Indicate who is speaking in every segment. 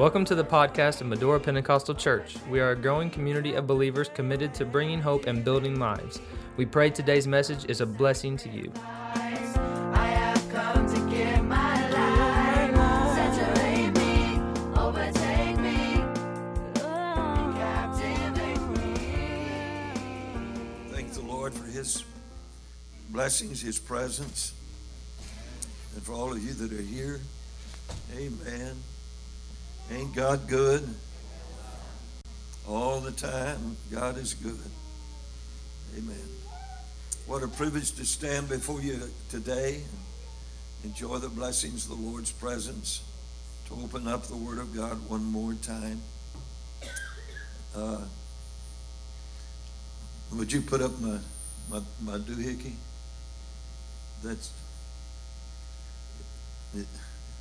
Speaker 1: Welcome to the podcast of Medora Pentecostal Church. We are a growing community of believers committed to bringing hope and building lives. We pray today's message is a blessing to you.
Speaker 2: Thank the Lord for His blessings, His presence, and for all of you that are here. Amen. Ain't God good? All the time, God is good. Amen. What a privilege to stand before you today and enjoy the blessings of the Lord's presence, to open up the Word of God one more time. Uh, would you put up my, my, my doohickey? That's,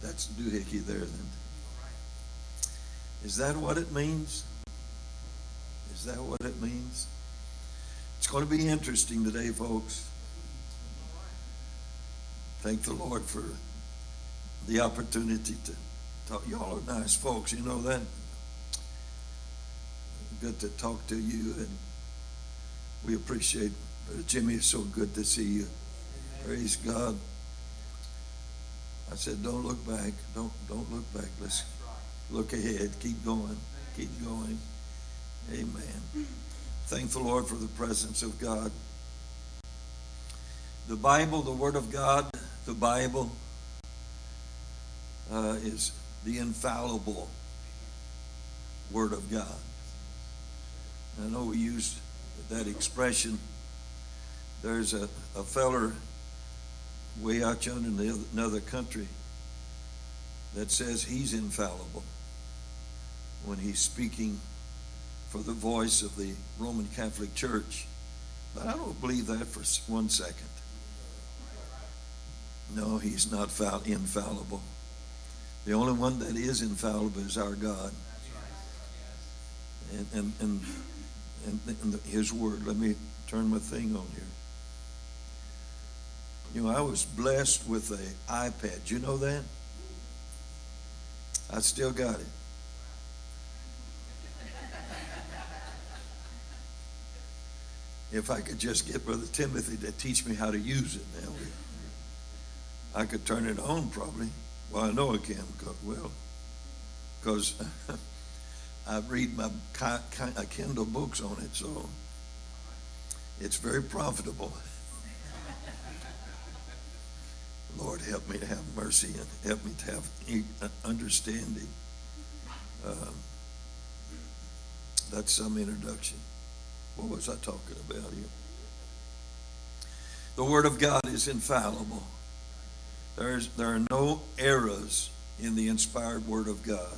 Speaker 2: that's doohickey there then. Is that what it means? Is that what it means? It's going to be interesting today, folks. Thank the Lord for the opportunity to talk. Y'all are nice folks, you know that? Good to talk to you, and we appreciate Jimmy. It's so good to see you. Praise God. I said, don't look back. Don't don't look back. Let's look ahead. Keep going. Keep going. Amen. Thank the Lord for the presence of God. The Bible, the Word of God, the Bible uh, is the infallible Word of God. I know we used that expression. There's a, a feller way out yonder in the other, another country that says he's infallible when he's speaking for the voice of the Roman Catholic Church. But I don't believe that for one second. No, he's not infallible. The only one that is infallible is our God. And, and, and, and, and his word. Let me turn my thing on here. You know, I was blessed with an iPad. You know that? I still got it. If I could just get Brother Timothy to teach me how to use it now, I could turn it on probably. Well, I know I can, well, because I read my Kindle books on it, so it's very profitable. Lord, help me to have mercy and help me to have understanding. Um, that's some introduction. What was I talking about here? The Word of God is infallible. There's, there are no errors in the inspired Word of God.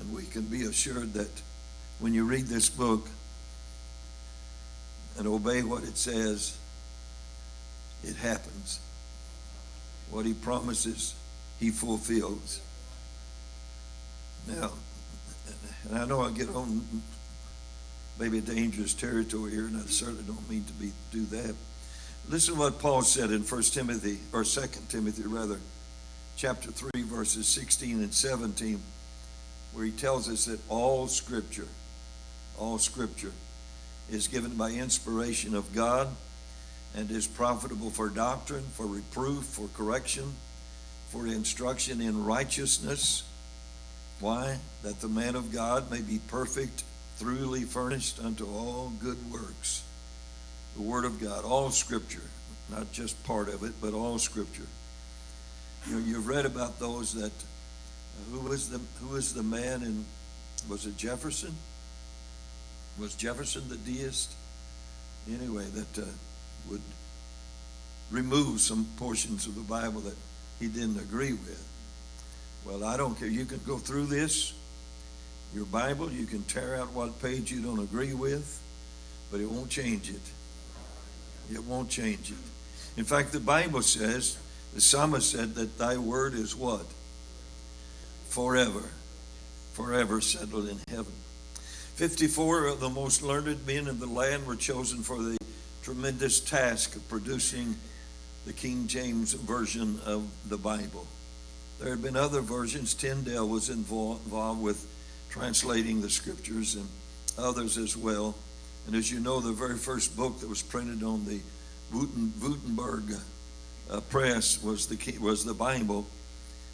Speaker 2: And we can be assured that when you read this book and obey what it says, it happens. What He promises, He fulfills. Now, and I know I get on maybe a dangerous territory here, and I certainly don't mean to be do that. Listen to what Paul said in 1 Timothy, or 2 Timothy rather, chapter 3, verses 16 and 17, where he tells us that all scripture, all scripture is given by inspiration of God and is profitable for doctrine, for reproof, for correction, for instruction in righteousness. Why? That the man of God may be perfect, thoroughly furnished unto all good works. The Word of God, all Scripture, not just part of it, but all Scripture. You know, you've read about those that uh, who was the who was the man in was it Jefferson? Was Jefferson the deist? Anyway, that uh, would remove some portions of the Bible that he didn't agree with. Well, I don't care. You can go through this your Bible. You can tear out what page you don't agree with, but it won't change it. It won't change it. In fact, the Bible says, the psalmist said that thy word is what? Forever. Forever settled in heaven. 54 of the most learned men in the land were chosen for the tremendous task of producing the King James Version of the Bible. There had been other versions. Tyndale was involved with translating the scriptures and others as well. And as you know, the very first book that was printed on the Wittenberg uh, press was the was the Bible.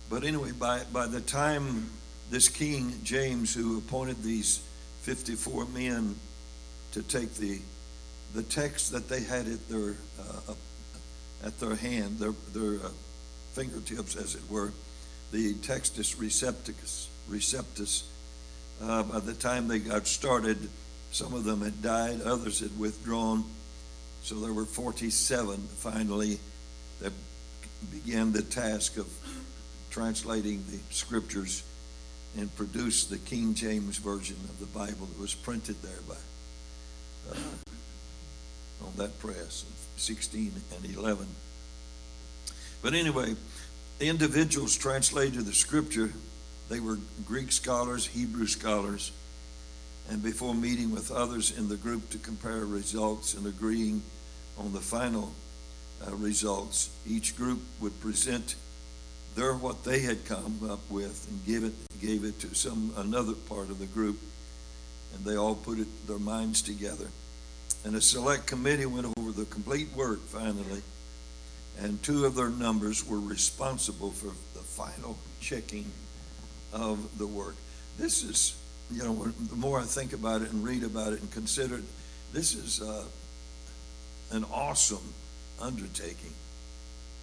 Speaker 2: But anyway, by by the time this King James, who appointed these 54 men to take the the text that they had at their uh, at their hand, their their uh, fingertips, as it were, the Textus Receptus. Receptus. Uh, by the time they got started, some of them had died, others had withdrawn. So there were 47 finally that began the task of translating the scriptures and produced the King James Version of the Bible that was printed there by uh, on that press, 16 and 11. But anyway, the individuals translated the scripture. They were Greek scholars, Hebrew scholars, and before meeting with others in the group to compare results and agreeing on the final uh, results, each group would present their what they had come up with and give it gave it to some another part of the group, and they all put it their minds together. And a select committee went over the complete work finally, and two of their numbers were responsible for the final checking of the work. This is, you know, the more I think about it and read about it and consider it, this is uh, an awesome undertaking.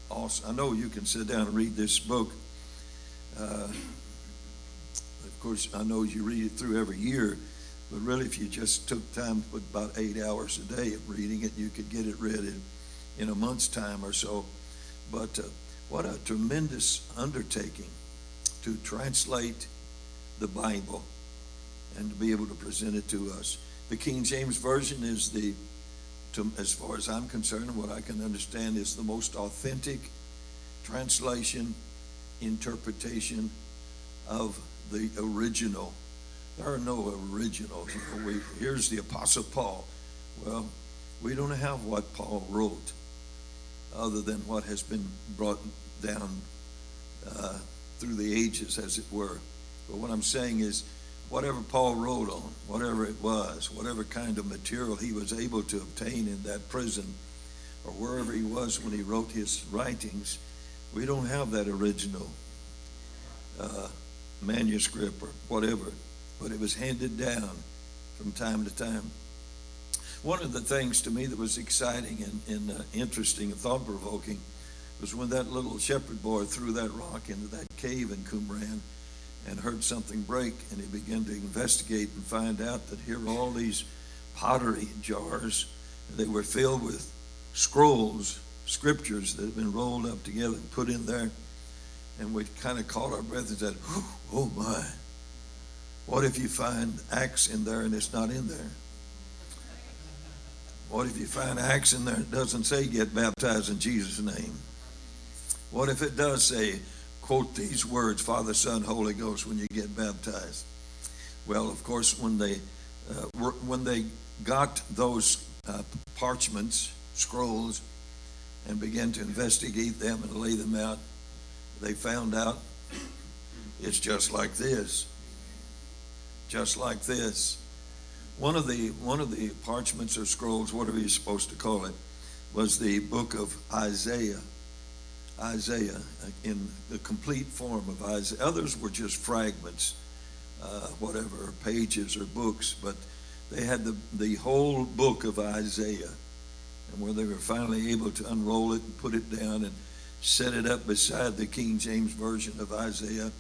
Speaker 2: Awesome. I know you can sit down and read this book. Uh, of course, I know you read it through every year, but really, if you just took time, put about eight hours a day of reading it, you could get it read in, in a month's time or so. But uh, what a tremendous undertaking to translate the Bible and to be able to present it to us. The King James Version is the to, as far as I'm concerned, what I can understand is the most authentic translation, interpretation of the original. There are no originals. You know, we, here's the Apostle Paul. Well, we don't have what Paul wrote, other than what has been brought down uh, through the ages, as it were. But what I'm saying is, whatever Paul wrote on, whatever it was, whatever kind of material he was able to obtain in that prison or wherever he was when he wrote his writings, we don't have that original uh, manuscript or whatever, but it was handed down from time to time. One of the things to me that was exciting and, and uh, interesting and thought provoking was when that little shepherd boy threw that rock into that cave in Qumran and heard something break, and he began to investigate and find out that here were all these pottery jars. They were filled with scrolls, scriptures that had been rolled up together and put in there. And we kind of caught our breath and said, Oh my, what if you find Acts in there and it's not in there? What if you find Acts in there it doesn't say get baptized in Jesus' name? What if it does say quote these words, Father, Son, Holy Ghost, when you get baptized. Well, of course, when they uh, were, when they got those uh, parchments, scrolls, and began to investigate them and lay them out, they found out it's just like this, just like this. One of the one of the parchments or scrolls, whatever you're supposed to call it, was the book of Isaiah. Isaiah in the complete form of Isaiah. Others were just fragments, uh, whatever, pages or books, but they had the, the whole book of Isaiah. And where they were finally able to unroll it and put it down and set it up beside the King James Version of Isaiah,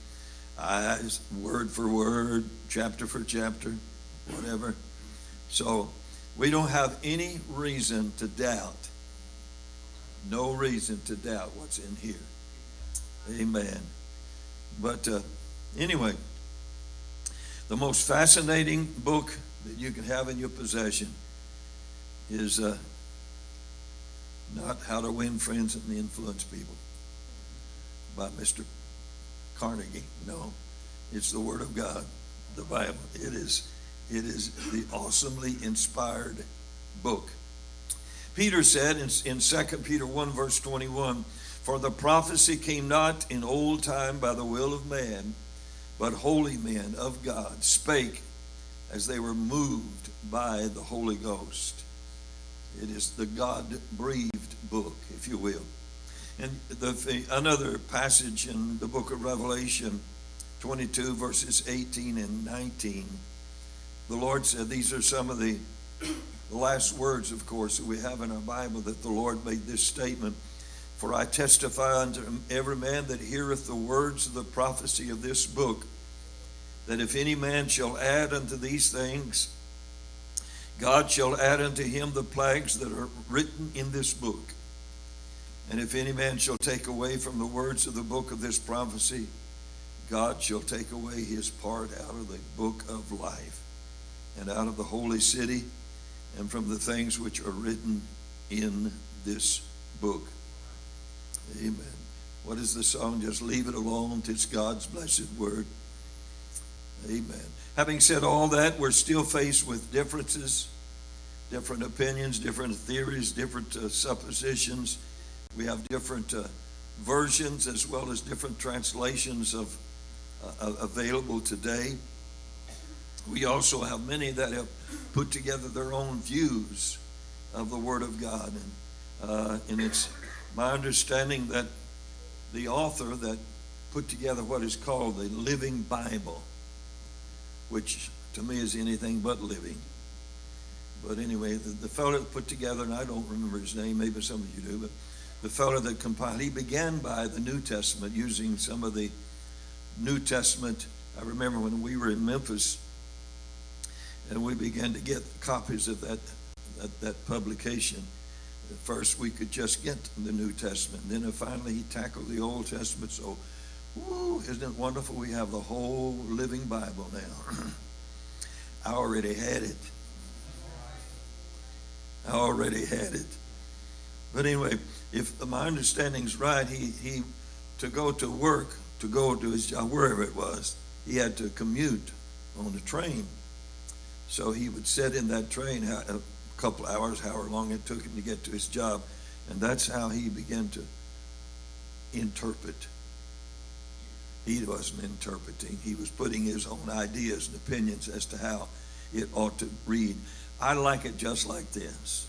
Speaker 2: eyes, word for word, chapter for chapter, whatever. So we don't have any reason to doubt no reason to doubt what's in here. Amen. But uh, anyway, the most fascinating book that you can have in your possession is uh, not How to Win Friends and Influence People by Mr. Carnegie. No, it's the Word of God, the Bible. It is, it is the awesomely inspired book Peter said in, in 2 Peter 1, verse 21, For the prophecy came not in old time by the will of man, but holy men of God spake as they were moved by the Holy Ghost. It is the God breathed book, if you will. And the, another passage in the book of Revelation 22, verses 18 and 19, the Lord said, These are some of the last words, of course, that we have in our Bible that the Lord made this statement. For I testify unto every man that heareth the words of the prophecy of this book, that if any man shall add unto these things, God shall add unto him the plagues that are written in this book. And if any man shall take away from the words of the book of this prophecy, God shall take away his part out of the book of life and out of the holy city and from the things which are written in this book. Amen. What is the song? Just leave it alone. It's God's blessed word. Amen. Having said all that, we're still faced with differences, different opinions, different theories, different uh, suppositions. We have different uh, versions as well as different translations of uh, available today. We also have many that have put together their own views of the Word of God, and, uh, and it's my understanding that the author that put together what is called the Living Bible which to me is anything but living. But anyway, the, the fellow that put together, and I don't remember his name, maybe some of you do, but the fellow that compiled, he began by the New Testament using some of the New Testament. I remember when we were in Memphis and we began to get copies of that, that, that publication. At first, we could just get the New Testament. Then uh, finally, he tackled the Old Testament. So Woo, isn't it wonderful? We have the whole living Bible now. I already had it. I already had it. But anyway, if my understanding's right, he, he to go to work, to go to his job, wherever it was, he had to commute on the train. So he would sit in that train a couple hours, however long it took him to get to his job, and that's how he began to interpret he wasn't interpreting, he was putting his own ideas and opinions as to how it ought to read. I like it just like this.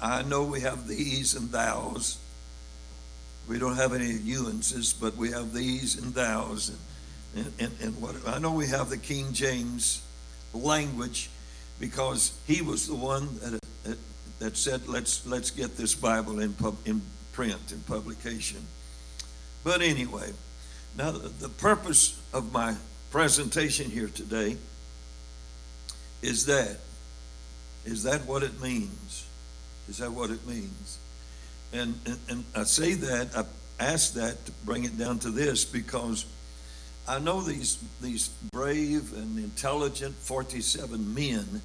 Speaker 2: I know we have thees and thous. We don't have any nuances, but we have thees and thous. And, and, and, and what I know we have the King James language because he was the one that, that, said, let's, let's get this Bible in, pub, in print, in publication. But anyway, now the purpose of my presentation here today is that. Is that what it means? Is that what it means? And, and, and I say that, I ask that to bring it down to this because I know these, these brave and intelligent 47 men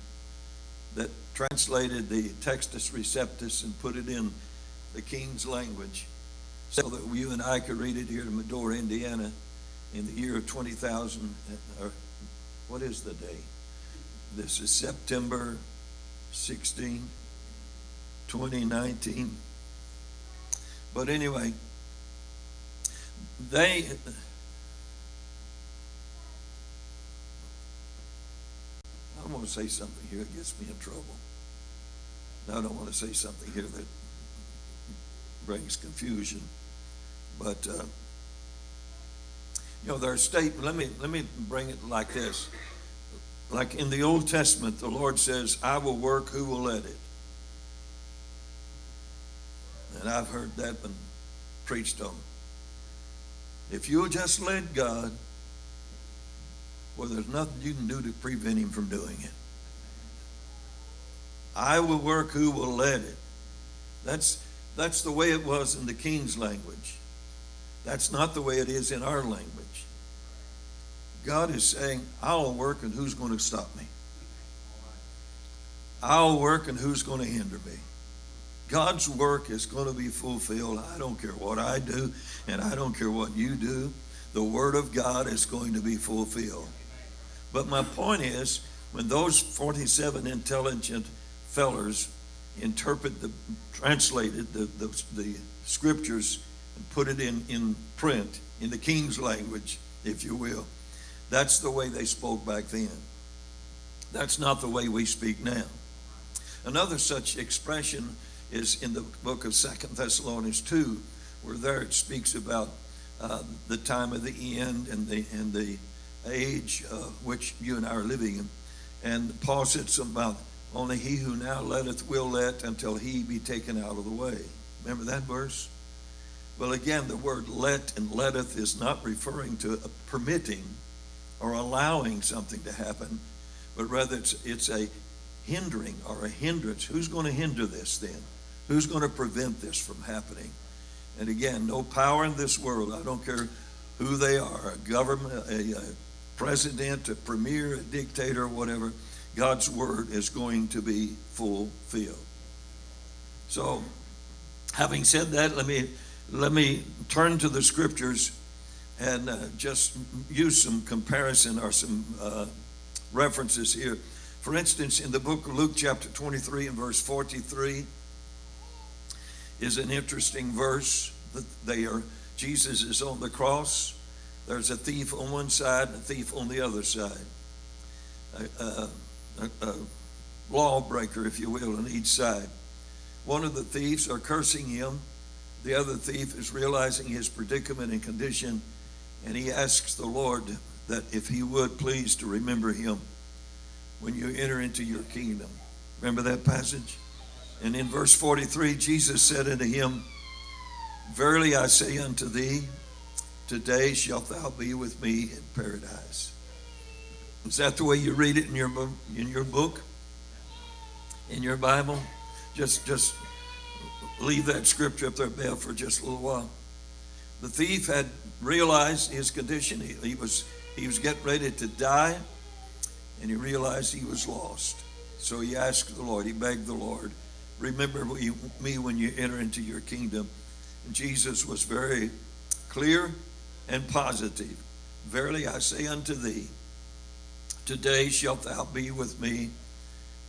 Speaker 2: that translated the Textus Receptus and put it in the King's language so that you and I could read it here in Medora, Indiana, in the year of 20,000. Or what is the day? This is September 16, 2019. But anyway, they. I want to say something here that gets me in trouble. I don't want to say something here that brings confusion. But uh, you know, their statement. Let me let me bring it like this. Like in the Old Testament, the Lord says, "I will work; who will let it?" And I've heard that been preached on. If you'll just let God, well, there's nothing you can do to prevent Him from doing it. I will work; who will let it? That's that's the way it was in the King's language. That's not the way it is in our language. God is saying, I'll work and who's going to stop me? I'll work and who's going to hinder me? God's work is going to be fulfilled. I don't care what I do and I don't care what you do. The Word of God is going to be fulfilled. But my point is, when those 47 intelligent fellers interpret the, translated the, the, the scriptures and put it in, in print, in the king's language, if you will. That's the way they spoke back then. That's not the way we speak now. Another such expression is in the book of Second Thessalonians 2, where there it speaks about uh, the time of the end and the, and the age uh, which you and I are living in. And Paul said something about only he who now letteth will let until he be taken out of the way. Remember that verse? Well, again, the word let and letteth is not referring to permitting or allowing something to happen, but rather it's, it's a hindering or a hindrance. Who's going to hinder this then? Who's going to prevent this from happening? And again, no power in this world, I don't care who they are, a government, a, a president, a premier, a dictator, whatever, God's word is going to be fulfilled. So, having said that, let me let me turn to the scriptures and uh, just use some comparison or some uh, references here. For instance, in the book of Luke, chapter 23 and verse 43, is an interesting verse that they are Jesus is on the cross. There's a thief on one side and a thief on the other side. A, a, a, a lawbreaker, if you will, on each side. One of the thieves are cursing him. The other thief is realizing his predicament and condition, and he asks the Lord that if he would please to remember him when you enter into your kingdom. Remember that passage? And in verse 43, Jesus said unto him, Verily I say unto thee, today shalt thou be with me in paradise. Is that the way you read it in your in your book? In your Bible? Just just leave that scripture up there, Bell, for just a little while. The thief had realized his condition. He, he was he was getting ready to die, and he realized he was lost. So he asked the Lord, he begged the Lord, remember me when you enter into your kingdom. And Jesus was very clear and positive. Verily I say unto thee, today shalt thou be with me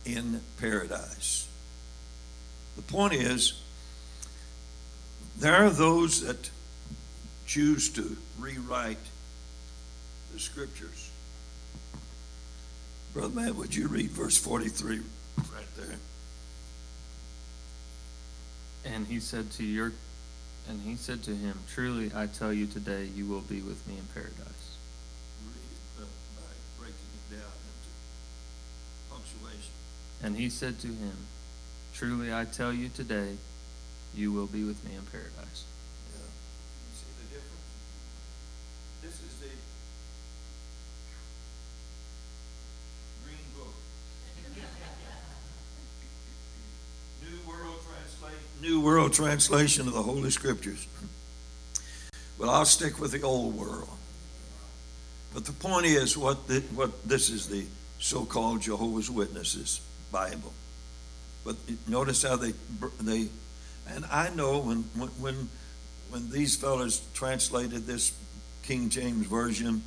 Speaker 2: in paradise. The point is, there are those that choose to rewrite the scriptures. Brother Matt, would you read verse 43 right there?
Speaker 1: And he said to your and he said to him, Truly I tell you today you will be with me in paradise.
Speaker 2: By breaking it down into punctuation.
Speaker 1: And he said to him, Truly I tell you today you will be with me in paradise.
Speaker 2: Yeah. You see the difference? This is the green book. New World Translation. New World Translation of the Holy Scriptures. Well, I'll stick with the old world. But the point is, what the, what this is the so-called Jehovah's Witnesses Bible. But notice how they they and I know when, when, when these fellows translated this King James Version,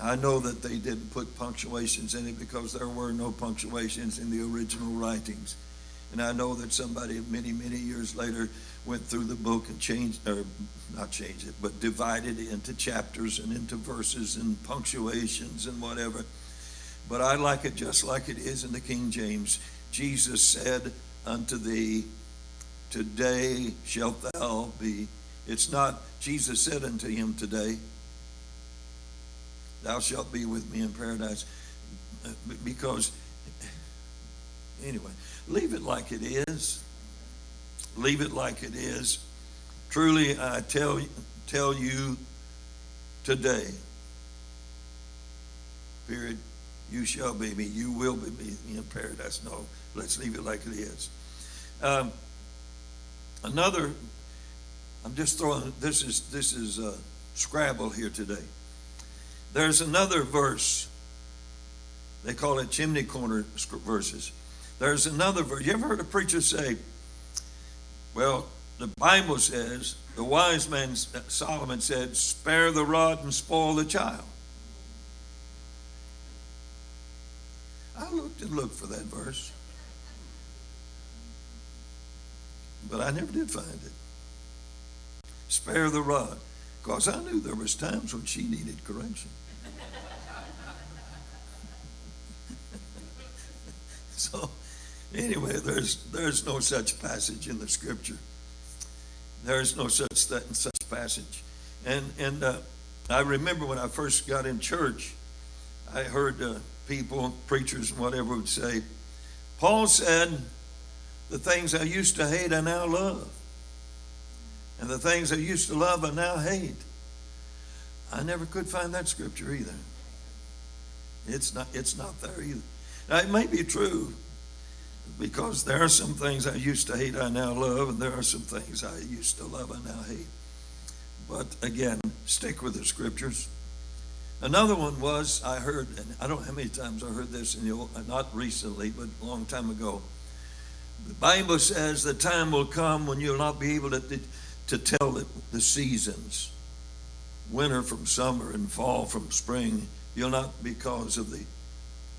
Speaker 2: I know that they didn't put punctuations in it because there were no punctuations in the original writings. And I know that somebody many, many years later went through the book and changed, or not changed it, but divided it into chapters and into verses and punctuations and whatever. But I like it just like it is in the King James. Jesus said unto thee, Today shalt thou be. It's not, Jesus said unto him today, Thou shalt be with me in paradise. Because, anyway, leave it like it is. Leave it like it is. Truly, I tell, tell you today, period, you shall be me. You will be me in paradise. No, let's leave it like it is. Um, Another, I'm just throwing, this is, this is a Scrabble here today. There's another verse. They call it chimney corner verses. There's another verse. You ever heard a preacher say, well, the Bible says, the wise man Solomon said, spare the rod and spoil the child. I looked and looked for that verse. but I never did find it. Spare the rod. Because I knew there was times when she needed correction. so anyway, there's there's no such passage in the scripture. There's no such such passage. And and uh, I remember when I first got in church, I heard uh, people, preachers, and whatever would say, Paul said, "The things I used to hate, I now love." And the things I used to love, I now hate. I never could find that scripture either. It's not, it's not there either. Now, it may be true because there are some things I used to hate, I now love, and there are some things I used to love, I now hate. But again, stick with the scriptures. Another one was I heard, and I don't know how many times I heard this in the old, not recently, but a long time ago. The Bible says the time will come when you'll not be able to to tell the, the seasons winter from summer and fall from spring. You'll not, because of the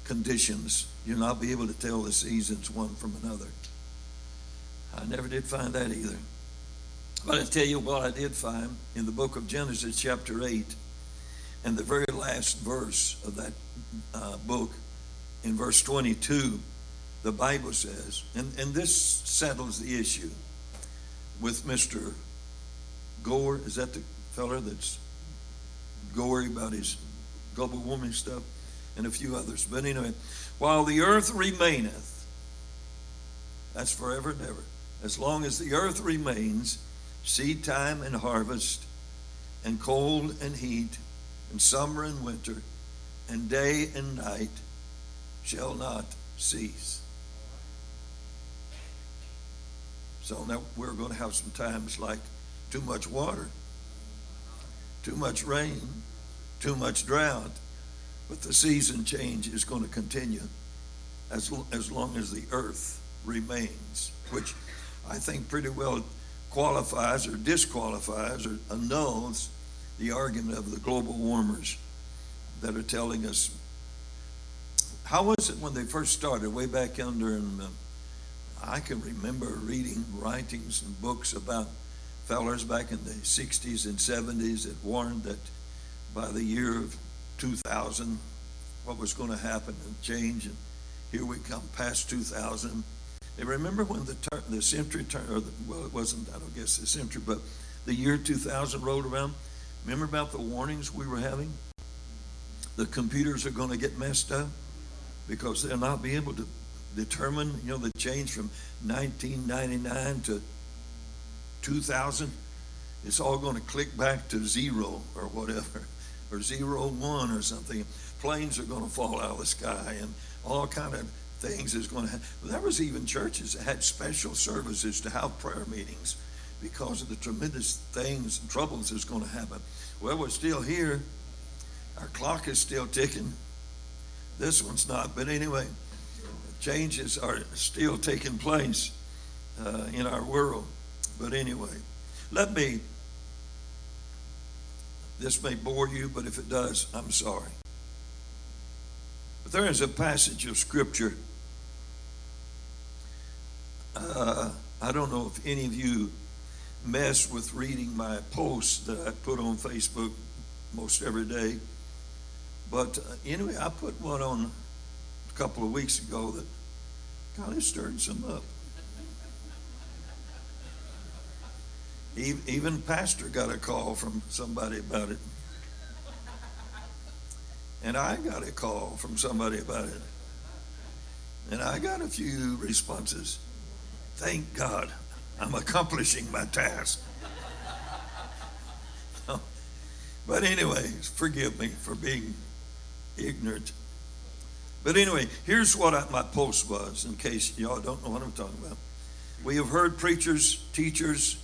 Speaker 2: conditions, you'll not be able to tell the seasons one from another. I never did find that either. But I tell you what I did find in the book of Genesis, chapter 8, and the very last verse of that uh, book, in verse 22, the Bible says, and, and this settles the issue with Mr. Gore, is that the feller that's gory about his global warming stuff? And a few others. But anyway, while the earth remaineth, that's forever and ever. As long as the earth remains, seed time and harvest, and cold and heat, and summer and winter, and day and night shall not cease. So now we're going to have some times like too much water, too much rain, too much drought. But the season change is going to continue as, as long as the earth remains, which I think pretty well qualifies or disqualifies or annuls the argument of the global warmers that are telling us. How was it when they first started, way back under, uh, I can remember reading writings and books about fellers back in the 60s and 70s that warned that by the year of 2000, what was going to happen and change. And here we come past 2000. And remember when the, ter- the century turned, or the, well, it wasn't, I don't guess the century, but the year 2000 rolled around. Remember about the warnings we were having? The computers are going to get messed up because they'll not be able to determine, you know, the change from 1999 to 2000, it's all going to click back to zero or whatever, or zero one or something. Planes are going to fall out of the sky and all kind of things is going to happen. There was even churches that had special services to have prayer meetings because of the tremendous things and troubles that's going to happen. Well, we're still here. Our clock is still ticking. This one's not, but anyway, changes are still taking place uh, in our world. But anyway, let me, this may bore you, but if it does, I'm sorry. But there is a passage of Scripture. Uh, I don't know if any of you mess with reading my posts that I put on Facebook most every day. But uh, anyway, I put one on a couple of weeks ago that kind of stirred some up. Even pastor got a call from somebody about it. And I got a call from somebody about it. And I got a few responses. Thank God I'm accomplishing my task. but anyway, forgive me for being ignorant. But anyway, here's what I, my post was, in case y'all don't know what I'm talking about. We have heard preachers, teachers,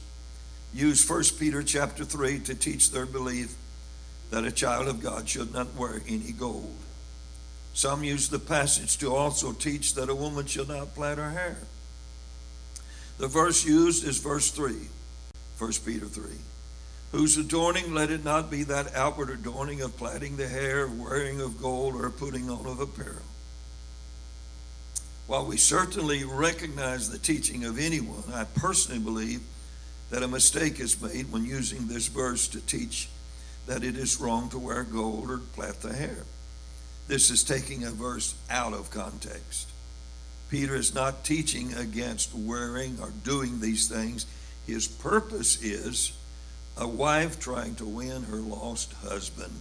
Speaker 2: use 1 Peter chapter 3 to teach their belief that a child of God should not wear any gold. Some use the passage to also teach that a woman should not plait her hair. The verse used is verse 3, 1 Peter 3. Whose adorning let it not be that outward adorning of plaiting the hair, wearing of gold, or putting on of apparel. While we certainly recognize the teaching of anyone, I personally believe that a mistake is made when using this verse to teach that it is wrong to wear gold or plait the hair. This is taking a verse out of context. Peter is not teaching against wearing or doing these things. His purpose is a wife trying to win her lost husband.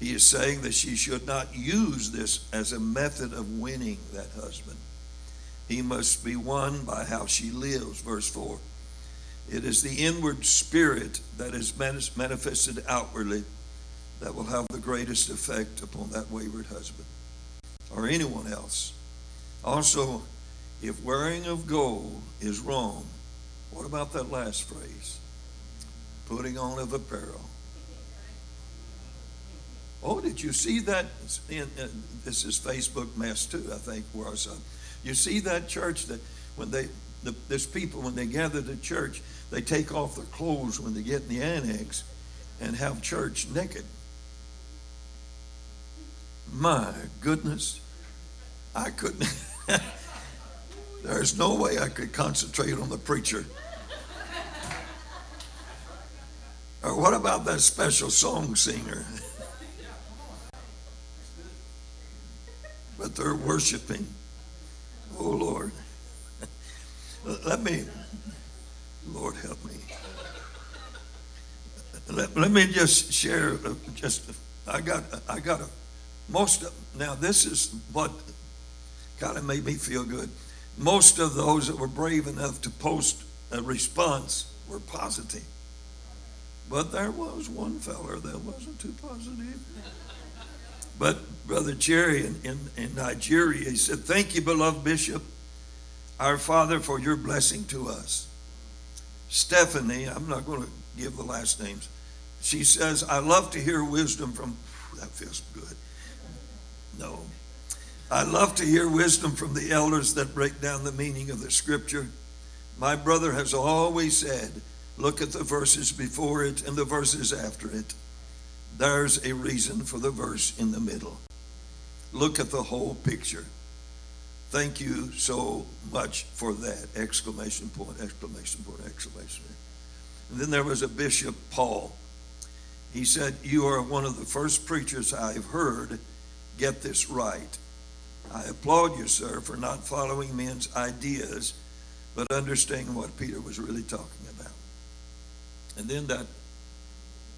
Speaker 2: He is saying that she should not use this as a method of winning that husband. He must be won by how she lives, verse 4. It is the inward spirit that is manifested outwardly that will have the greatest effect upon that wayward husband or anyone else. Also, if wearing of gold is wrong, what about that last phrase? Putting on of apparel. Oh, did you see that? In, uh, this is Facebook mess too, I think, was. Uh, you see that church that when they, the, this people, when they gather to church, they take off their clothes when they get in the annex and have church naked. My goodness, I couldn't. There's no way I could concentrate on the preacher. Or what about that special song singer? but they're worshiping. Oh, Lord. Let me, Lord help me. Let, let me just share just I got I got a most of now this is what kind of made me feel good. Most of those that were brave enough to post a response were positive. But there was one feller that wasn't too positive. But Brother Jerry in, in, in Nigeria, he said, Thank you, beloved Bishop, our Father, for your blessing to us. Stephanie, I'm not going to give the last names. She says, I love to hear wisdom from, that feels good. No. I love to hear wisdom from the elders that break down the meaning of the scripture. My brother has always said, look at the verses before it and the verses after it. There's a reason for the verse in the middle. Look at the whole picture. Thank you so much for that! Exclamation point, exclamation point, exclamation point. And then there was a Bishop Paul. He said, You are one of the first preachers I've heard get this right. I applaud you, sir, for not following men's ideas, but understanding what Peter was really talking about. And then that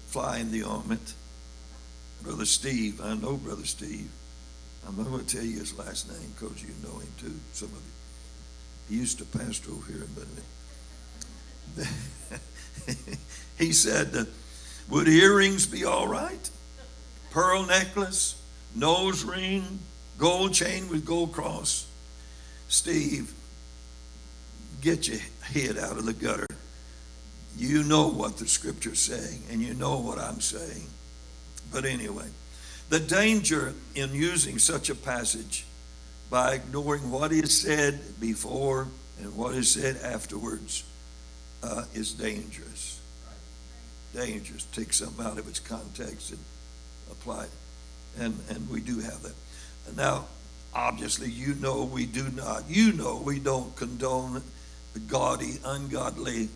Speaker 2: fly in the ointment, Brother Steve. I know Brother Steve. I'm not going to tell you his last name because you know him too. Some of you. He used to pastor over here in he said, Would earrings be all right? Pearl necklace, nose ring, gold chain with gold cross. Steve, get your head out of the gutter. You know what the scripture's saying, and you know what I'm saying. But anyway, the danger in using such a passage by ignoring what is said before and what is said afterwards uh, is dangerous. Dangerous. Take something out of its context and apply it. And, and we do have that. Now, obviously, you know we do not. You know we don't condone the gaudy, ungodly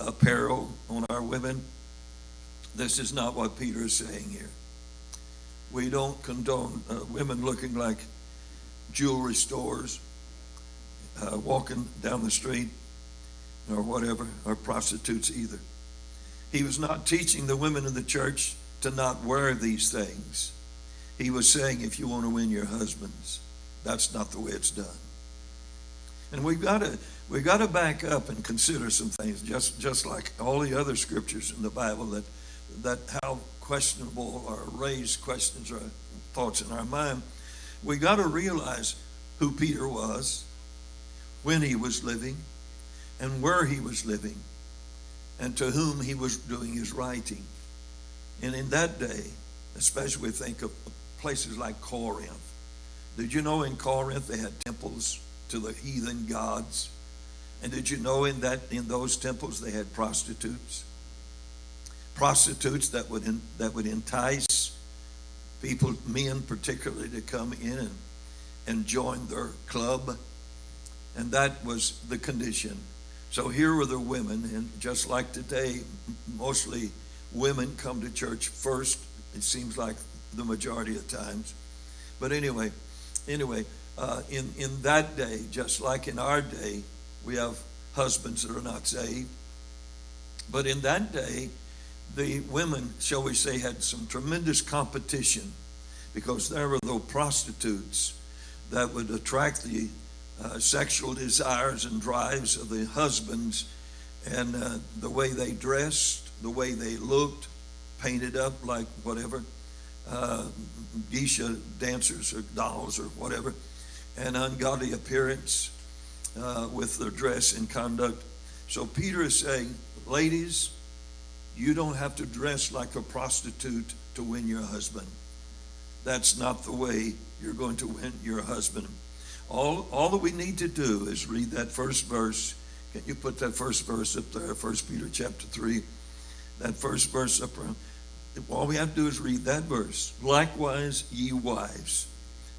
Speaker 2: apparel on our women. This is not what Peter is saying here. We don't condone uh, women looking like jewelry stores, uh, walking down the street, or whatever, or prostitutes either. He was not teaching the women in the church to not wear these things. He was saying, if you want to win your husbands, that's not the way it's done. And we've got to we've got to back up and consider some things, just just like all the other scriptures in the Bible that that how questionable or raise questions or thoughts in our mind. We got to realize who Peter was, when he was living, and where he was living, and to whom he was doing his writing. And in that day, especially we think of places like Corinth. Did you know in Corinth they had temples to the heathen gods? And did you know in that in those temples they had prostitutes? Prostitutes that would that would entice people, men particularly, to come in and and join their club. And that was the condition. So here were the women, and just like today, mostly women come to church first. It seems like the majority of times. But anyway, anyway, uh, in in that day, just like in our day, we have husbands that are not saved. But in that day, the women, shall we say, had some tremendous competition because there were those prostitutes that would attract the uh, sexual desires and drives of the husbands and uh, the way they dressed, the way they looked, painted up like whatever, uh, geisha dancers or dolls or whatever, and ungodly appearance uh, with their dress and conduct. So Peter is saying, ladies, you don't have to dress like a prostitute to win your husband. That's not the way you're going to win your husband. All, all that we need to do is read that first verse. Can you put that first verse up there, First Peter chapter 3? That first verse up there. All we have to do is read that verse. Likewise, ye wives,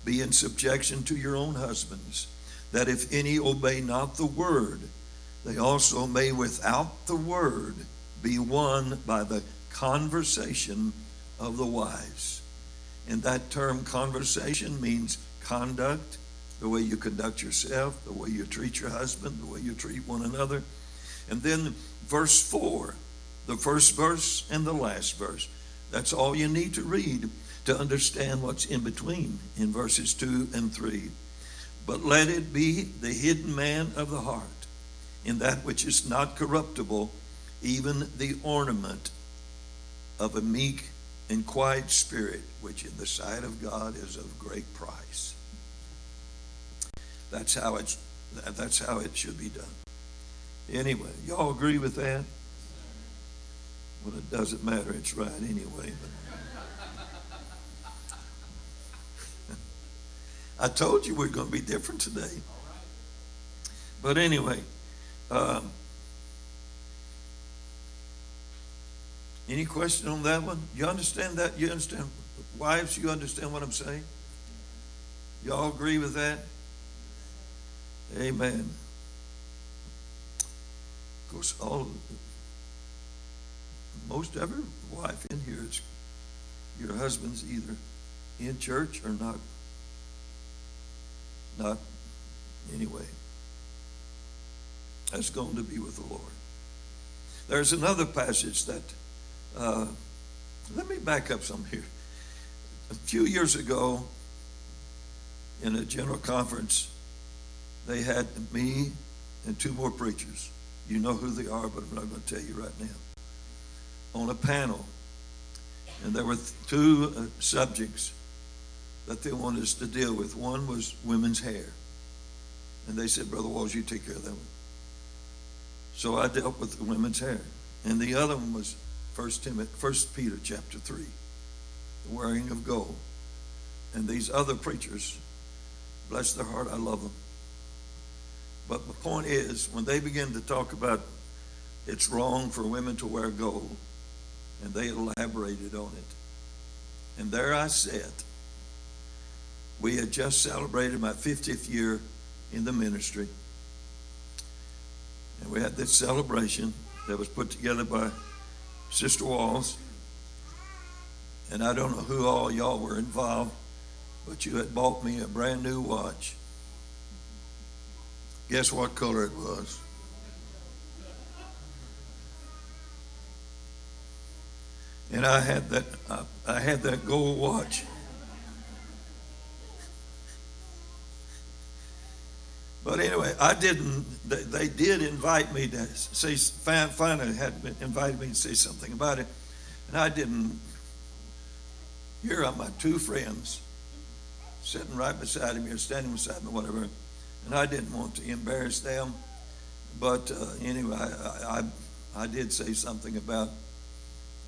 Speaker 2: be in subjection to your own husbands, that if any obey not the word, they also may without the word be won by the conversation of the wise. And that term conversation means conduct, the way you conduct yourself, the way you treat your husband, the way you treat one another. And then verse 4, the first verse and the last verse. That's all you need to read to understand what's in between in verses 2 and 3. But let it be the hidden man of the heart, in that which is not corruptible, even the ornament of a meek and quiet spirit, which in the sight of God is of great price. That's how it's that's how it should be done. Anyway, y'all agree with that? Well, it doesn't matter. It's right anyway. But I told you we're going to be different today. But anyway, um, any question on that one? You understand that? You understand, wives? You understand what I'm saying? Y'all agree with that? Amen. Of course, all most every wife in here is your husband's either in church or not. Not anyway. That's going to be with the Lord. There's another passage that. Uh, let me back up some here. A few years ago, in a general conference, they had me and two more preachers. You know who they are, but I'm not going to tell you right now. On a panel. And there were two uh, subjects that they wanted us to deal with. One was women's hair. And they said, Brother Walls, you take care of that one. So I dealt with the women's hair. And the other one was First Timothy, First Peter chapter three, the wearing of gold. And these other preachers, bless their heart, I love them. But the point is, when they begin to talk about it's wrong for women to wear gold, and they elaborated on it. And there I sat. We had just celebrated my 50th year in the ministry. And we had this celebration that was put together by Sister Walls. And I don't know who all y'all were involved, but you had bought me a brand new watch. Guess what color it was? And I had that I, I had that gold watch. But anyway, I didn't. They, they did invite me to say. Finally, had invited me to say something about it, and I didn't. Here are my two friends, sitting right beside me or standing beside me, whatever and I didn't want to embarrass them. But uh, anyway, I, I, I, did say something about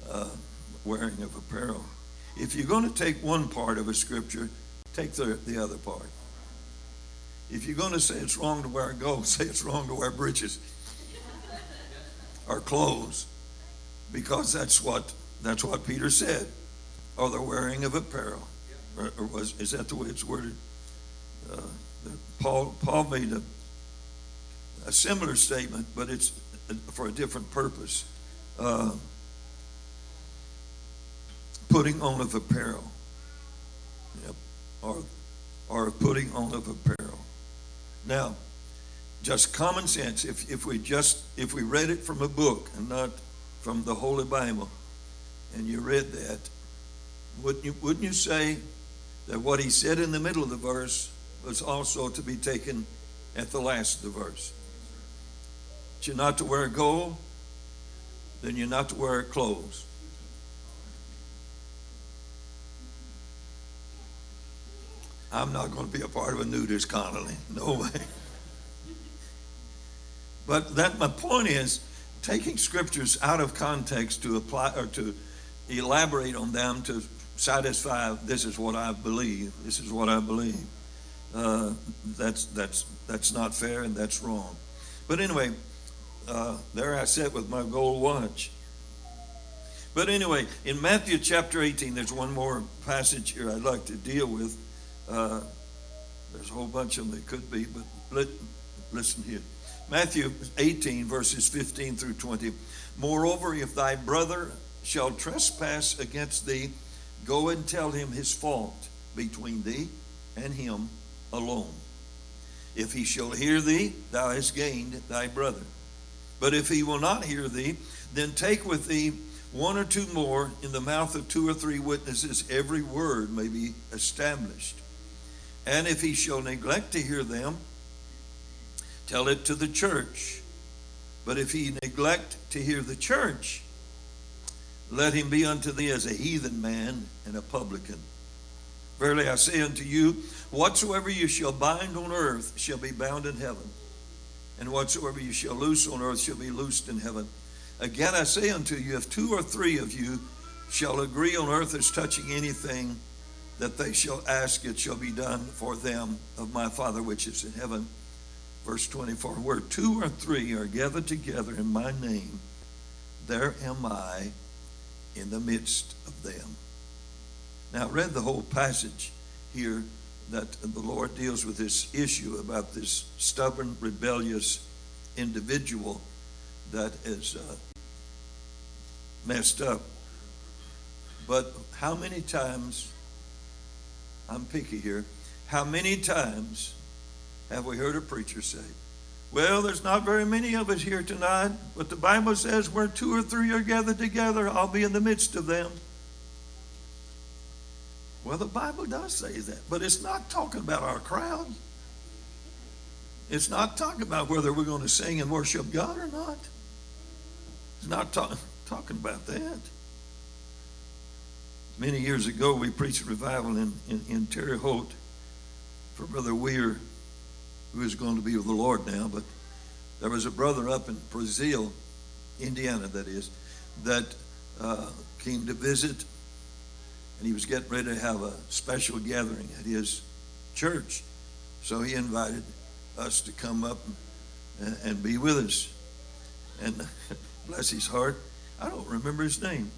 Speaker 2: uh, wearing of apparel. If you're going to take one part of a scripture, take the, the other part. If you're going to say it's wrong to wear gold, say it's wrong to wear breeches or clothes, because that's what that's what Peter said, or the wearing of apparel, or, or was is that the way it's worded? uh, Paul, Paul made a, a similar statement, but it's for a different purpose. Uh, putting on of apparel. Yep. Or, or putting on of apparel. Now, just common sense, if, if we just if we read it from a book and not from the Holy Bible, and you read that, wouldn't you, wouldn't you say that what he said in the middle of the verse was also to be taken at the last of the verse? That you're not to wear gold, then you're not to wear clothes. I'm not going to be a part of a nudist colony. No way. But that my point is taking scriptures out of context to apply or to elaborate on them to satisfy this is what I believe. This is what I believe. Uh, that's that's that's not fair and that's wrong. But anyway, uh, there I sit with my gold watch. But anyway, in Matthew chapter 18, there's one more passage here I'd like to deal with. Uh, there's a whole bunch of them that could be, but let, listen here. Matthew 18, verses 15 through 20. Moreover, if thy brother shall trespass against thee, go and tell him his fault between thee and him alone. If he shall hear thee, thou hast gained thy brother. But if he will not hear thee, then take with thee one or two more in the mouth of two or three witnesses, every word may be established. And if he shall neglect to hear them, tell it to the church. But if he neglect to hear the church, let him be unto thee as a heathen man and a publican. Verily I say unto you, whatsoever you shall bind on earth shall be bound in heaven, and whatsoever you shall loose on earth shall be loosed in heaven. Again I say unto you, if two or three of you shall agree on earth as touching anything that they shall ask, it shall be done for them of my Father which is in heaven. Verse 24 Where two or three are gathered together in my name, there am I in the midst of them. Now, I read the whole passage here that the Lord deals with this issue about this stubborn, rebellious individual that is uh, messed up. But how many times, I'm picky here, how many times have we heard a preacher say, Well, there's not very many of us here tonight, but the Bible says where two or three are gathered together, I'll be in the midst of them. Well, the Bible does say that, but it's not talking about our crowd. It's not talking about whether we're going to sing and worship God or not. It's not ta- talking about that. Many years ago, we preached a revival in, in, in Terre Haute for Brother Weir who is going to be with the Lord now, but there was a brother up in Brazil, Indiana, that is, that uh, came to visit, and he was getting ready to have a special gathering at his church. So he invited us to come up and, and be with us. And bless his heart, I don't remember his name.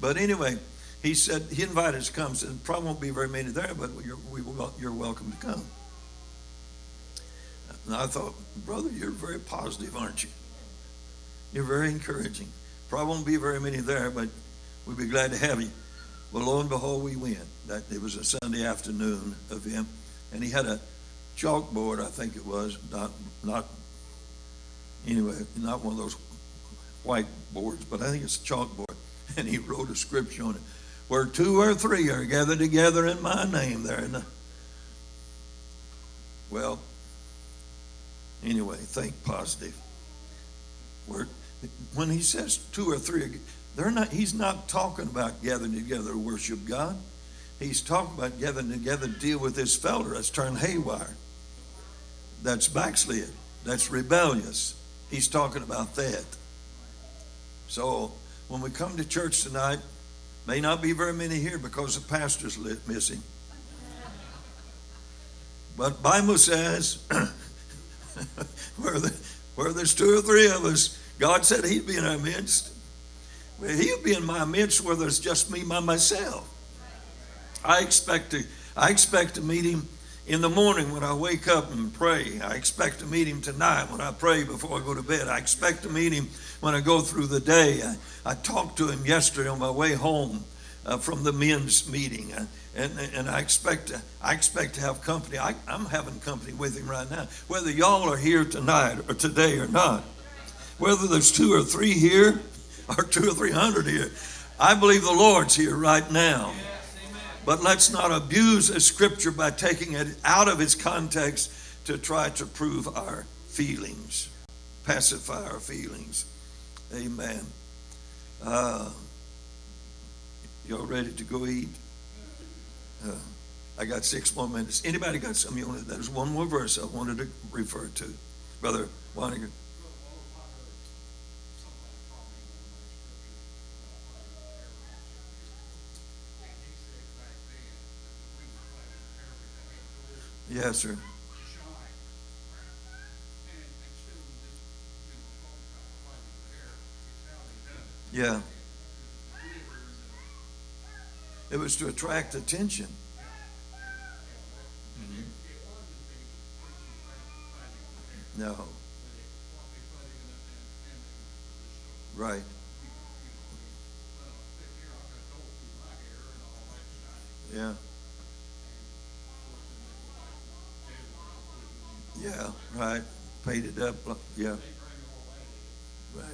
Speaker 2: But anyway, he said he invited us to come. Said probably won't be very many there, but you're, we will, you're welcome to come. And I thought, brother, you're very positive, aren't you? You're very encouraging. Probably won't be very many there, but we'd be glad to have you. Well, lo and behold, we went. That it was a Sunday afternoon of him, and he had a chalkboard, I think it was, not not anyway, not one of those white boards, but I think it's a chalkboard, and he wrote a scripture on it, where two or three are gathered together in my name. There, and well, Anyway, think positive. We're, when he says two or three, they're not, he's not talking about gathering together to worship God. He's talking about gathering together to deal with this fellow that's turned haywire, that's backslid, that's rebellious. He's talking about that. So when we come to church tonight, may not be very many here because the pastor's missing. But Bible says where, the, where there's two or three of us, God said He'd be in our midst. Well, He'll be in my midst where there's just me by myself. I expect to, I expect to meet Him in the morning when I wake up and pray. I expect to meet him tonight when I pray before I go to bed. I expect to meet him when I go through the day. I, I talked to him yesterday on my way home uh, from the men's meeting. Uh, and, and I expect to, I expect to have company. I, I'm having company with him right now. Whether y'all are here tonight or today or not, whether there's two or three here or two or three hundred here, I believe the Lord's here right now. But let's not abuse a scripture by taking it out of its context to try to prove our feelings, pacify our feelings. Amen. Uh, y'all ready to go eat? Uh, I got six more minutes. Anybody got something you wanted? There's one more verse I wanted to refer to. Brother Waniger. Yes, sir. Yeah. It was to attract attention. Mm-hmm. No. Right. Yeah. Yeah, right. Paid it up. Uh, yeah. Right.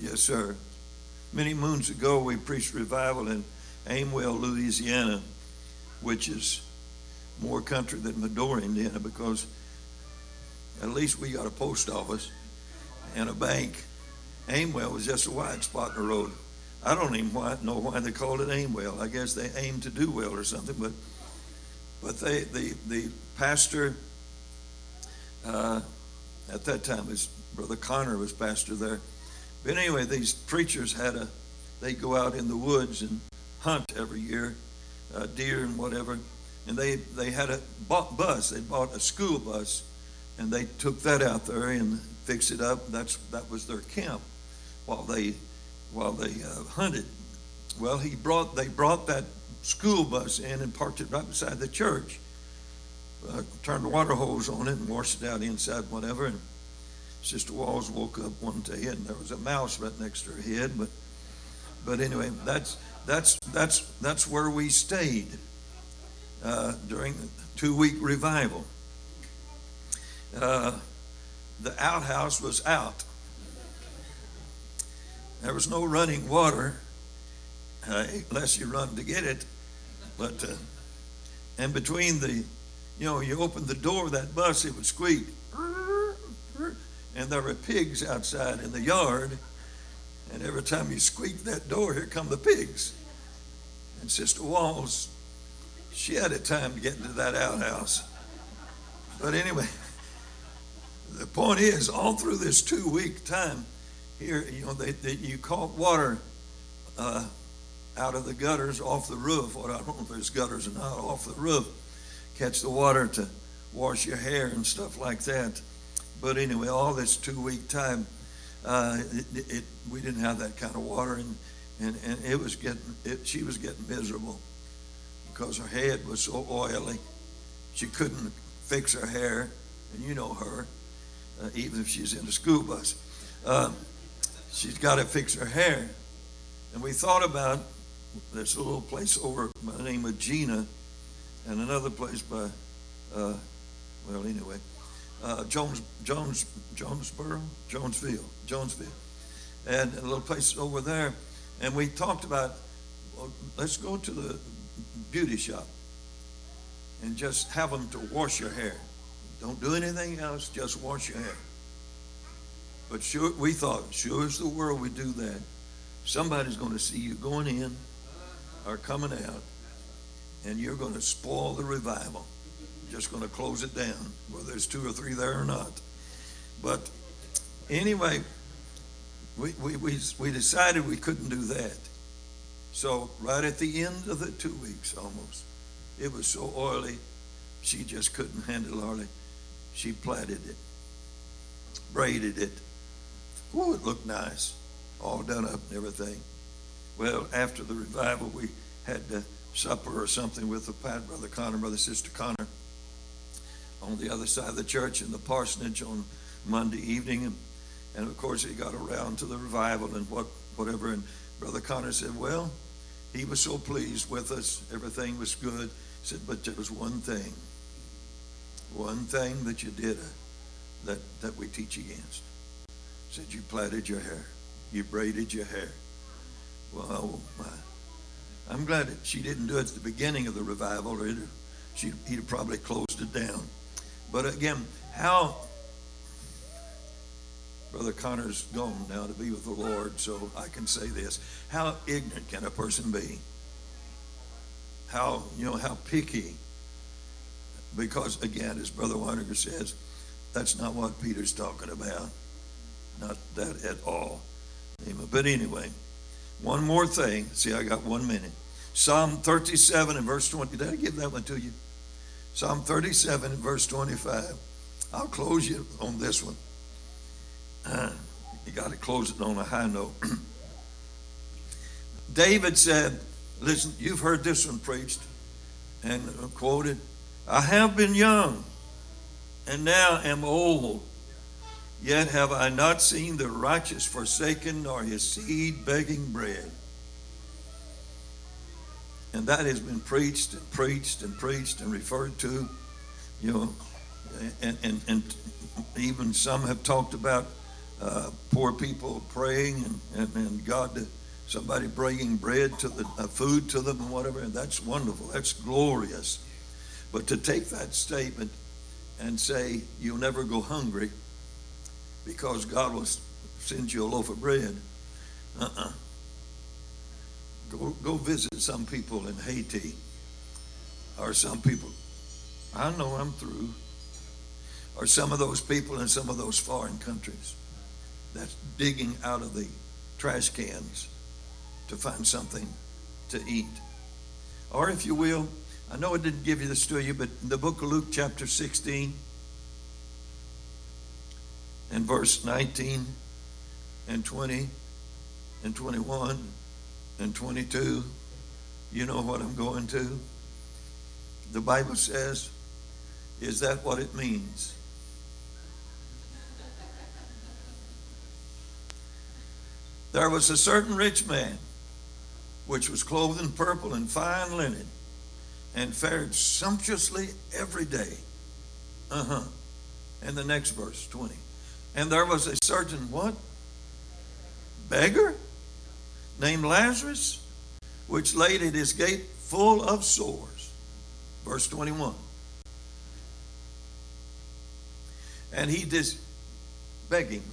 Speaker 2: Yes, sir. Many moons ago, we preached revival in Aimwell, Louisiana, which is more country than Medora, Indiana, because at least we got a post office and a bank. Aimwell was just a wide spot in the road. I don't even know why they called it Aimwell. I guess they aimed to do well or something, but but they the the pastor uh, at that time his brother Connor was pastor there. But anyway, these preachers had a they go out in the woods and hunt every year, uh, deer and whatever, and they they had a bus. They bought a school bus, and they took that out there and fixed it up. That's that was their camp while they while they uh, hunted. Well, he brought they brought that school bus in and parked it right beside the church. Uh, turned the water hose on it and washed it out inside, whatever. And Sister Walls woke up one day and there was a mouse right next to her head. But but anyway, that's that's that's that's where we stayed uh, during the two week revival. Uh, the outhouse was out. There was no running water uh, unless you run to get it. But uh, and between the, you know, you open the door of that bus, it would squeak, and there were pigs outside in the yard. And every time you squeak that door, here come the pigs. And Sister Walls, she had a time to get into that outhouse. But anyway, the point is, all through this two week time, here, you know, they, they, you caught water uh, out of the gutters off the roof. Well, I don't know if there's gutters or not off the roof. Catch the water to wash your hair and stuff like that. But anyway, all this two week time, uh, it, it, we didn't have that kind of water, and, and, and it was getting it, she was getting miserable because her head was so oily. She couldn't fix her hair, and you know her, uh, even if she's in a school bus. Uh, she's got to fix her hair. And we thought about there's a little place over by the name of Jena, and another place by, uh, well, anyway, uh, Jones, Jones, Jonesboro, Jonesville, Jonesville, and a little place over there. And we talked about, well, let's go to the beauty shop and just have them to wash your hair. Don't do anything else, just wash your hair. But sure, we thought, sure as the world we do that, somebody's going to see you going in or coming out, and you're going to spoil the revival. Just going to close it down, whether there's two or three there or not. But anyway, we, we, we, we decided we couldn't do that. So, right at the end of the two weeks almost, it was so oily, she just couldn't handle hardly. She plaited it, braided it. Ooh, it looked nice, all done up and everything. Well, after the revival, we had to supper or something with the Pat, Brother Connor, Brother Sister Connor on the other side of the church in the parsonage on Monday evening. And, and of course, he got around to the revival and what, whatever. And Brother Connor said, Well, he was so pleased with us. Everything was good. He said, But there was one thing, one thing that you did uh, that, that we teach against. He said, You plaited your hair, you braided your hair. Well, oh my. I'm glad that she didn't do it at the beginning of the revival, or she, he'd have probably closed it down. But again, how Brother Connor's gone now to be with the Lord, so I can say this. How ignorant can a person be? How, you know, how picky. Because, again, as Brother Weiniger says, that's not what Peter's talking about. Not that at all. But anyway, one more thing. See, I got one minute. Psalm 37 and verse 20. Did I give that one to you? Psalm 37 and verse 25. I'll close you on this one. Uh, you got to close it on a high note. David said, Listen, you've heard this one preached and uh, quoted. I have been young and now am old. Yet have I not seen the righteous forsaken, nor his seed begging bread. And that has been preached and preached and preached and referred to, you know, and, and, and even some have talked about uh, poor people praying and, and, and God, somebody bringing bread to the uh, food to them and whatever. And that's wonderful. That's glorious. But to take that statement and say you'll never go hungry because God will send you a loaf of bread, uh-uh. Go, go visit some people in Haiti or some people. I know I'm through. Or some of those people in some of those foreign countries that's digging out of the trash cans to find something to eat. Or, if you will, I know I didn't give you this to you, but in the book of Luke, chapter 16, and verse 19 and 20 and 21 and 22, you know what I'm going to? The Bible says, Is that what it means? There was a certain rich man which was clothed in purple and fine linen and fared sumptuously every day. Uh huh. And the next verse, 20. And there was a certain what? Beggar named Lazarus, which laid at his gate full of sores. Verse 21. And he did begging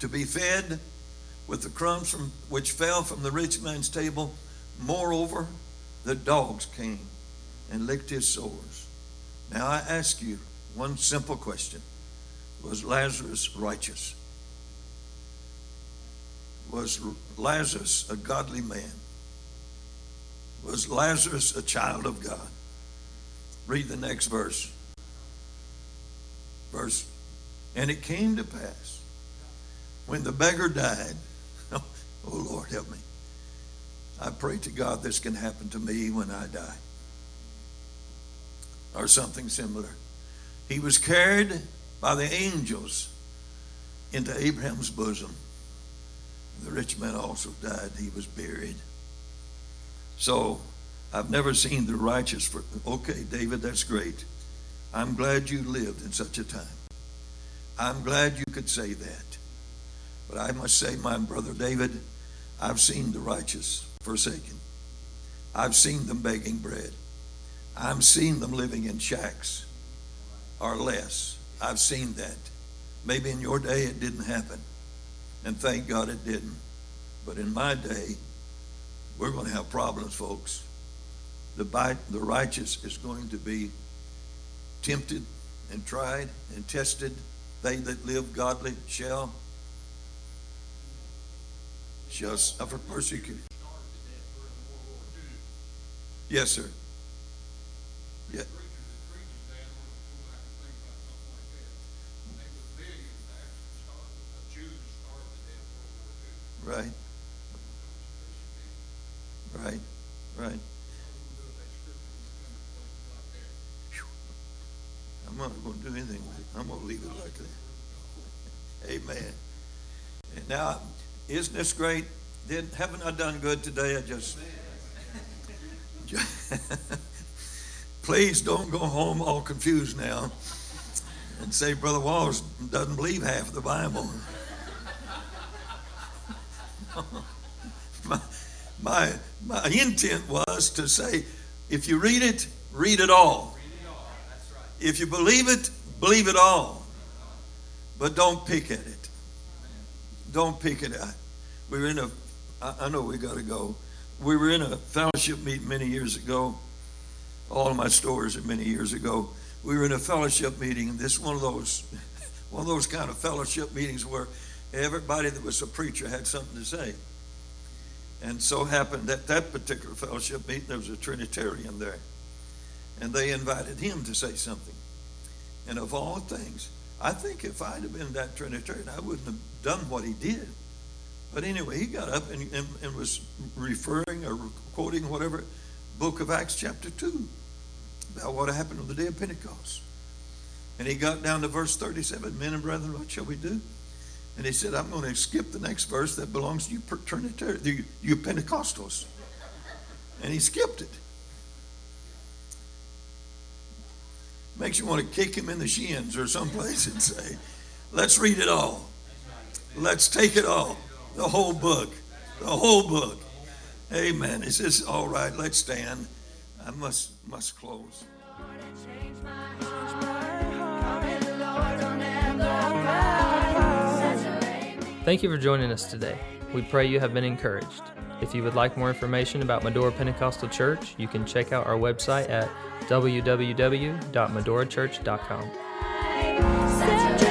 Speaker 2: to be fed with the crumbs from which fell from the rich man's table. Moreover, the dogs came and licked his sores. Now I ask you one simple question Was Lazarus righteous? Was Lazarus a godly man? Was Lazarus a child of God? Read the next verse. Verse, and it came to pass when the beggar died, oh Lord, help me. I pray to God this can happen to me when I die. Or something similar. He was carried by the angels into Abraham's bosom. The rich man also died. He was buried. So I've never seen the righteous for okay, David, that's great. I'm glad you lived in such a time. I'm glad you could say that. But I must say, my brother David, I've seen the righteous forsaken. I've seen them begging bread. I've seen them living in shacks or less. I've seen that. Maybe in your day it didn't happen. And thank God it didn't. But in my day, we're going to have problems, folks. The, the righteous is going to be tempted and tried and tested. They that live godly shall shall suffer persecution. Yes, sir. Yeah. Right. Right. Right. I'm not going to do anything with it. I'm going to leave it like that. Amen. And now, isn't this great? Did, haven't I done good today? I just. Please don't go home all confused now and say Brother Walls doesn't believe half of the Bible. my, my, my intent was to say if you read it, read it all. If you believe it, believe it all. But don't pick at it. Don't pick at it. We were in a, I know we got to go. We were in a fellowship meeting many years ago. All of my stories are many years ago. We were in a fellowship meeting, and this one of those, one of those kind of fellowship meetings where everybody that was a preacher had something to say. And so happened that that particular fellowship meeting, there was a Trinitarian there and they invited him to say something. And of all things, I think if I'd have been that Trinitarian, I wouldn't have done what he did. But anyway, he got up and, and, and was referring or quoting whatever book of Acts chapter 2 about what happened on the day of Pentecost. And he got down to verse 37 Men and brethren, what shall we do? And he said, I'm going to skip the next verse that belongs to you, Trinitarian, you, Pentecostals. And he skipped it. Makes you want to kick him in the shins or someplace and say, let's read it all. Let's take it all. The whole book. The whole book. Amen. Is this all right? Let's stand. I must must close.
Speaker 1: Thank you for joining us today. We pray you have been encouraged. If you would like more information about Medora Pentecostal Church, you can check out our website at www.medorachurch.com.